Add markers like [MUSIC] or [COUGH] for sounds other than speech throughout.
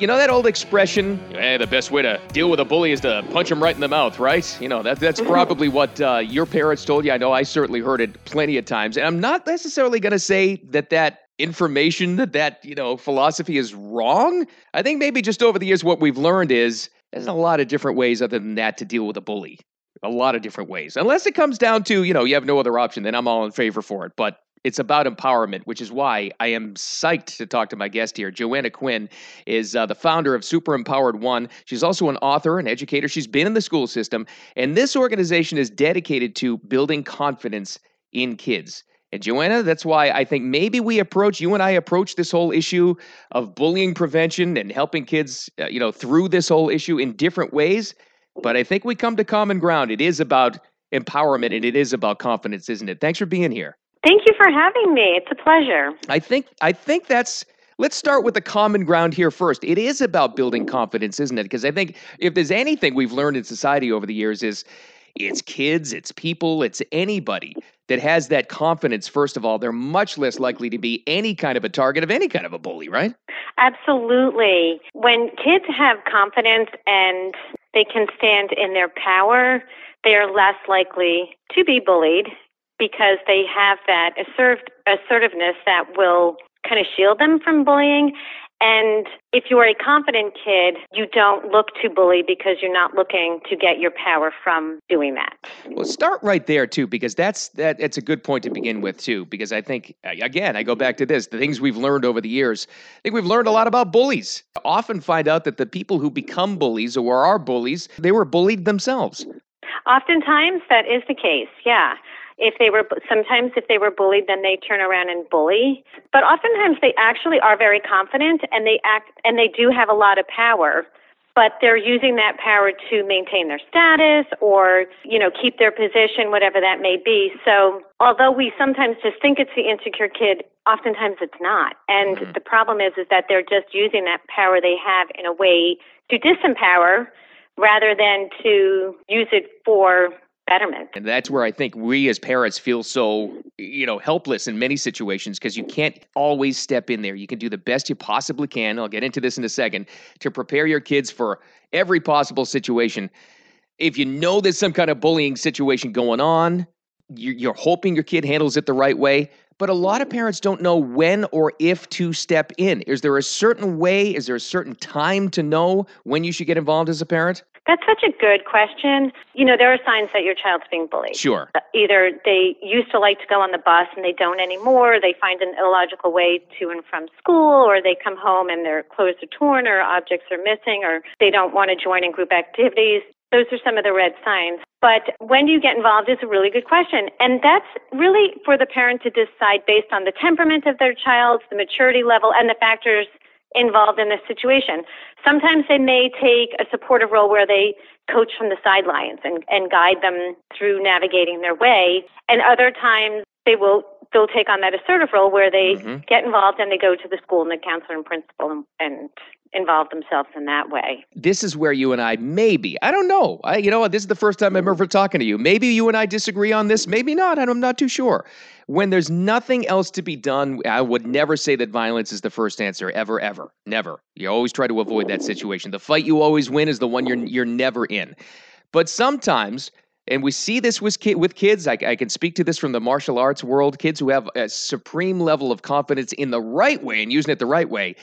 you know that old expression, hey, the best way to deal with a bully is to punch him right in the mouth, right? You know, that, that's probably what uh, your parents told you. I know I certainly heard it plenty of times. And I'm not necessarily going to say that that information, that that, you know, philosophy is wrong. I think maybe just over the years, what we've learned is there's a lot of different ways other than that to deal with a bully. A lot of different ways. Unless it comes down to, you know, you have no other option, then I'm all in favor for it. But it's about empowerment, which is why I am psyched to talk to my guest here. Joanna Quinn is uh, the founder of Super Empowered One. She's also an author, an educator. She's been in the school system, and this organization is dedicated to building confidence in kids. And Joanna, that's why I think maybe we approach you and I approach this whole issue of bullying prevention and helping kids, uh, you know, through this whole issue in different ways. But I think we come to common ground. It is about empowerment and it is about confidence, isn't it? Thanks for being here. Thank you for having me. It's a pleasure. I think I think that's let's start with the common ground here first. It is about building confidence, isn't it? Because I think if there's anything we've learned in society over the years is it's kids, it's people, it's anybody that has that confidence. First of all, they're much less likely to be any kind of a target of any kind of a bully, right? Absolutely. When kids have confidence and they can stand in their power, they are less likely to be bullied because they have that assert- assertiveness that will kind of shield them from bullying. And if you're a confident kid, you don't look to bully because you're not looking to get your power from doing that. Well, start right there too, because that's that. It's a good point to begin with too, because I think again, I go back to this: the things we've learned over the years. I think we've learned a lot about bullies. I often find out that the people who become bullies or are bullies, they were bullied themselves. Oftentimes, that is the case. Yeah if they were sometimes if they were bullied then they turn around and bully. But oftentimes they actually are very confident and they act and they do have a lot of power but they're using that power to maintain their status or you know keep their position whatever that may be. So although we sometimes just think it's the insecure kid oftentimes it's not. And mm-hmm. the problem is is that they're just using that power they have in a way to disempower rather than to use it for betterment. And that's where I think we as parents feel so, you know, helpless in many situations because you can't always step in there. You can do the best you possibly can. I'll get into this in a second to prepare your kids for every possible situation. If you know there's some kind of bullying situation going on, you're hoping your kid handles it the right way. But a lot of parents don't know when or if to step in. Is there a certain way? Is there a certain time to know when you should get involved as a parent? That's such a good question. You know, there are signs that your child's being bullied. Sure. Uh, either they used to like to go on the bus and they don't anymore, they find an illogical way to and from school, or they come home and their clothes are torn or objects are missing, or they don't want to join in group activities. Those are some of the red signs. But when do you get involved is a really good question. And that's really for the parent to decide based on the temperament of their child, the maturity level, and the factors involved in this situation. Sometimes they may take a supportive role where they coach from the sidelines and, and guide them through navigating their way. And other times they will they'll take on that assertive role where they mm-hmm. get involved and they go to the school and the counselor and principal and, and involve themselves in that way. This is where you and I maybe, I don't know. I you know what, this is the first time I'm ever talking to you. Maybe you and I disagree on this, maybe not. I'm not too sure. When there's nothing else to be done, I would never say that violence is the first answer ever ever. Never. You always try to avoid that situation. The fight you always win is the one you're you're never in. But sometimes and we see this with, with kids. I, I, can speak to this from the martial arts world. Kids who have a supreme level of confidence in the right way and using it the right way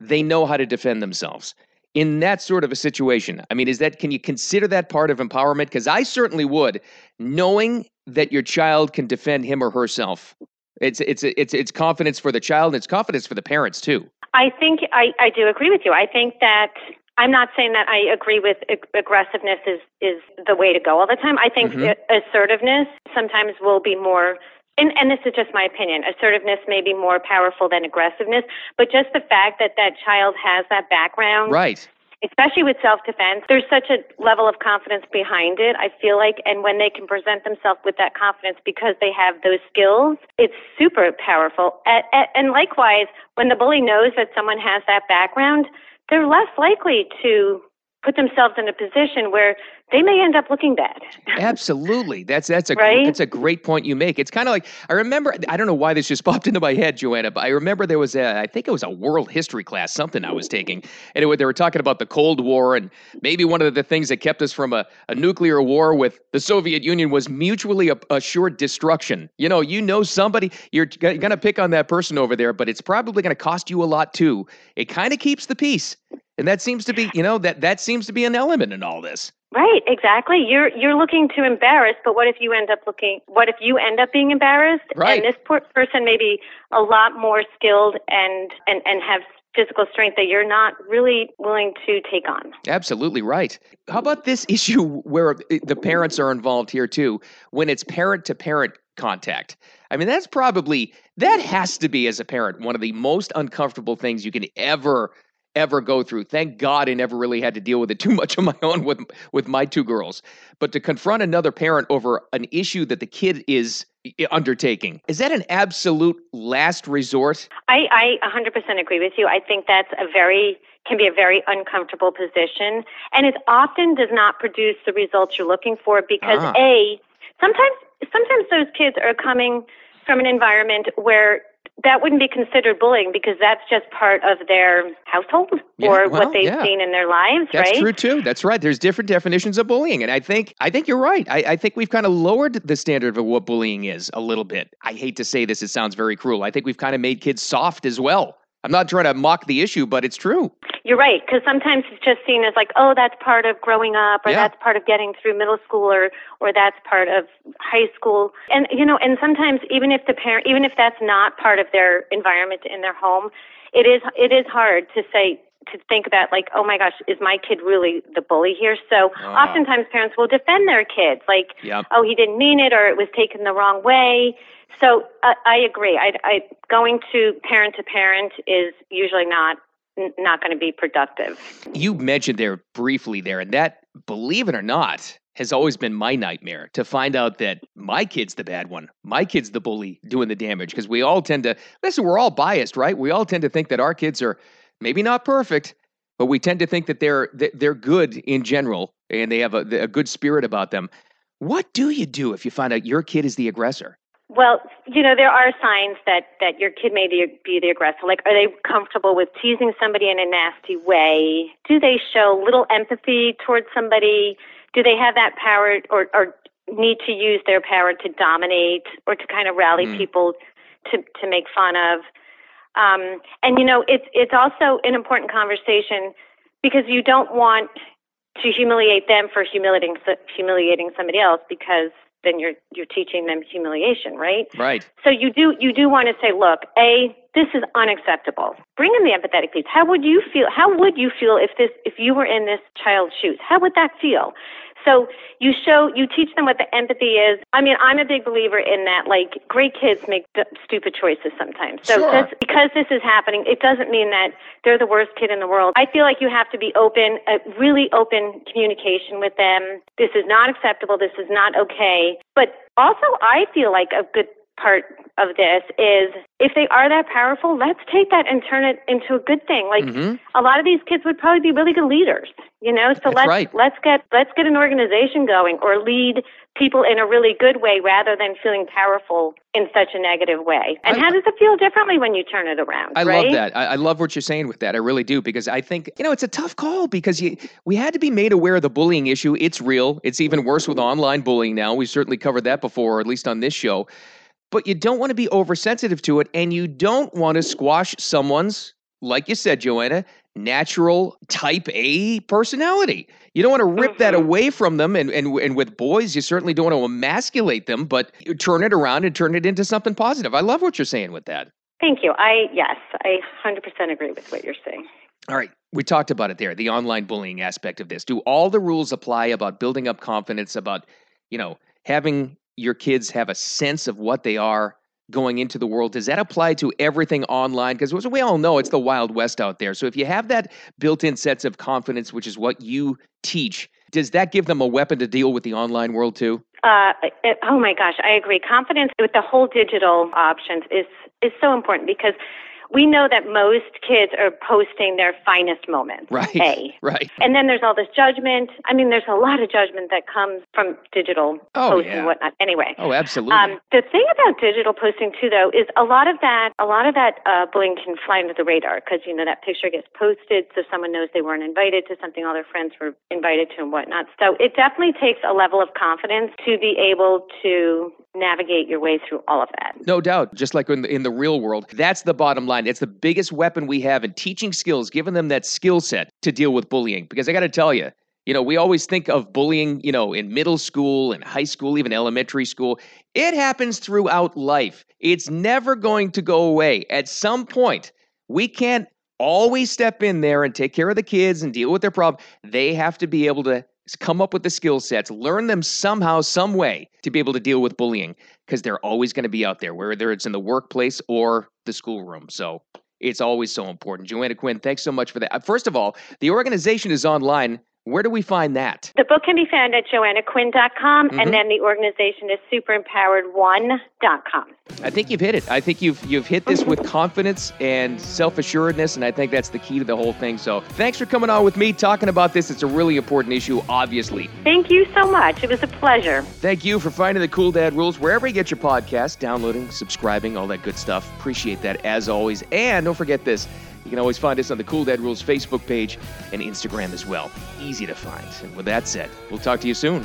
they know how to defend themselves in that sort of a situation. I mean is that can you consider that part of empowerment? Because i certainly would knowing that your child can defend him or herself. It's it's it's it's confidence for the child and it's confidence for the parents too. I think i i do agree with you. I think that I'm not saying that I agree with ag- aggressiveness is, is the way to go all the time. I think mm-hmm. assertiveness sometimes will be more and, and this is just my opinion, assertiveness may be more powerful than aggressiveness, but just the fact that that child has that background. Right. Especially with self defense, there's such a level of confidence behind it, I feel like. And when they can present themselves with that confidence because they have those skills, it's super powerful. And, and likewise, when the bully knows that someone has that background, they're less likely to put themselves in a position where they may end up looking bad. [LAUGHS] Absolutely. That's that's a Right? that's a great point you make. It's kind of like I remember I don't know why this just [LAUGHS] popped into my head, Joanna, but I remember there was a I think it was a world history class something I was taking and it, they were talking about the Cold War and maybe one of the things that kept us from a, a nuclear war with the Soviet Union was mutually a- assured destruction. You know, you know somebody you're going to pick on that person over there, but it's probably going to cost you a lot too. It kind of keeps the peace. And that seems to be, you know, that that seems to be an element in all this. Right, exactly. You're you're looking to embarrass, but what if you end up looking? What if you end up being embarrassed? Right. And this poor person may be a lot more skilled and and and have physical strength that you're not really willing to take on. Absolutely right. How about this issue where the parents are involved here too, when it's parent to parent contact? I mean, that's probably, that has to be, as a parent, one of the most uncomfortable things you can ever ever go through. Thank God I never really had to deal with it too [LAUGHS] much on my own with with my two girls. But to confront another parent over an issue that the kid is undertaking, is that an absolute last resort? I, I 100% agree with you. I think that's a very can be a very uncomfortable position, and it often does not produce the results you're looking for because Ah. a sometimes sometimes those kids are coming from an environment where that wouldn't be considered bullying because that's just part of their household Yeah, or well, what they've yeah. seen in their lives, That's right? That's true too. That's right. There's different definitions of bullying, and I think I think you're right. I, I think we've kind of lowered the standard of what bullying is a little bit. I hate to say this; it sounds very cruel. I think we've kind of made kids soft as well. I'm not trying to mock the issue, but it's true. You're right, because sometimes it's just seen as like, oh, that's part of growing up, or Yeah. that's part of getting through middle school, or or that's part of high school. And you know, and sometimes even if the parent, even if that's not part of their environment in their home, it is it is hard to say to think about like, oh my gosh, is my kid really the bully here? So Ah. oftentimes parents will defend their kids, like, Yep. oh, he didn't mean it, or it was taken the wrong way. So uh, I agree. I, I going to parent to parent is usually not n- not going to be productive. You mentioned there briefly there, and that, believe it or not, has always been my nightmare to find out that my kid's the bad one. My kid's the bully doing the damage because we all tend to listen, we're all biased, right? We all tend to think that our kids are maybe not perfect, but we tend to think that they're they're good in general and they have a, a good spirit about them. What do you do if you find out your kid is the aggressor? Well, you know, there are signs that that your kid may be, be the aggressor. Like, are they comfortable with teasing somebody in a nasty way? Do they show little empathy towards somebody? Do they have that power or, or need to use their power to dominate or to kind of rally Mm. people to to make fun of? Um, and you know, it's it's also an important conversation because you don't want to humiliate them for humiliating humiliating somebody else because then you're you're teaching them humiliation, right? Right. So you do you do want to say, look, a this is unacceptable. Bring in the empathetic piece. How would you feel? How would you feel if this if you were in this child's shoes? How would that feel? So you show you teach them what the empathy is. I mean, I'm a big believer in that. Like great kids make stupid choices sometimes. So Sure. this, because this is happening, it doesn't mean that they're the worst kid in the world. I feel like you have to be open, a really open communication with them. This is not acceptable. This is not okay. But also, I feel like a good part of this is if they are that powerful, let's take that and turn it into a good thing. Like Mhm. a lot of these kids would probably be really good leaders, you know. So That's let's right. let's get let's get an organization going or lead people in a really good way rather than feeling powerful in such a negative way. And I- how does it feel differently when you turn it around? I right? love that. I, I love what you're saying with that. I really do because I think you know it's a tough call because you we had to be made aware of the bullying issue. It's real. It's even worse with online bullying now. We've certainly covered that before, or at least on this show. But you don't want to be oversensitive to it, and you don't want to squash someone's, like you said, Joanna, natural type A personality. You don't want to rip that Mhm. away from them. And, and and with boys, you certainly don't want to emasculate them, but you turn it around and turn it into something positive. I love what you're saying with that. Thank you. I yes, I 100% agree with what you're saying. All right. We talked about it there, the online bullying aspect of this. Do all the rules apply about building up confidence, about, you know, having your kids have a sense of what they are going into the world? Does that apply to everything online? Because we all know, it's the Wild West out there. So if you have that built in sense of confidence, which is what you teach, does that give them a weapon to deal with the online world too? Uh, it, oh my gosh, I agree. Confidence with the whole digital options is is so important because we know that most kids are posting their finest moments. Right. A. Right. And then there's all this judgment. I mean, there's a lot of judgment that comes from digital Oh, posts yeah. and whatnot. Anyway. Oh, absolutely. Um, the thing about digital posting too, though, is a lot of that, a lot of that uh, bullying can fly under the radar because you know that picture gets posted, so someone knows they weren't invited to something all their friends were invited to and whatnot. So it definitely takes a level of confidence to be able to navigate your way through all of that. No doubt. Just like in the, in the real world, that's the bottom line. It's the biggest weapon we have in teaching skills, giving them that skill set to deal with bullying. Because I got to tell you, you know, we always think of bullying, you know, in middle school and high school, even elementary school. It happens throughout life. It's never going to go away. At some point, we can't always step in there and take care of the kids and deal with their problem. They have to be able to come up with the skill sets, learn them somehow, some way to be able to deal with bullying because they're always going to be out there, whether it's in the workplace or the schoolroom. So it's always so important. Joanna Quinn, thanks so much for that. Uh, First of all, the organization is online. Where do we find that? The book can be found at joannaquinn.com, Mhm. and then the organization is superempowered1.com. I think you've hit it. I think you've you've hit this with confidence and self-assuredness, and I think that's the key to the whole thing. So thanks for coming on with me, talking about this. It's a really important issue, obviously. Thank you so much. It was a pleasure. Thank you for finding the Cool Dad Rules wherever you get your podcast, downloading, subscribing, all that good stuff. Appreciate that as always. And don't forget this you can always find us on the Cool Dad Rules Facebook page and Instagram as well. Easy to find. And with that said, we'll talk to you soon.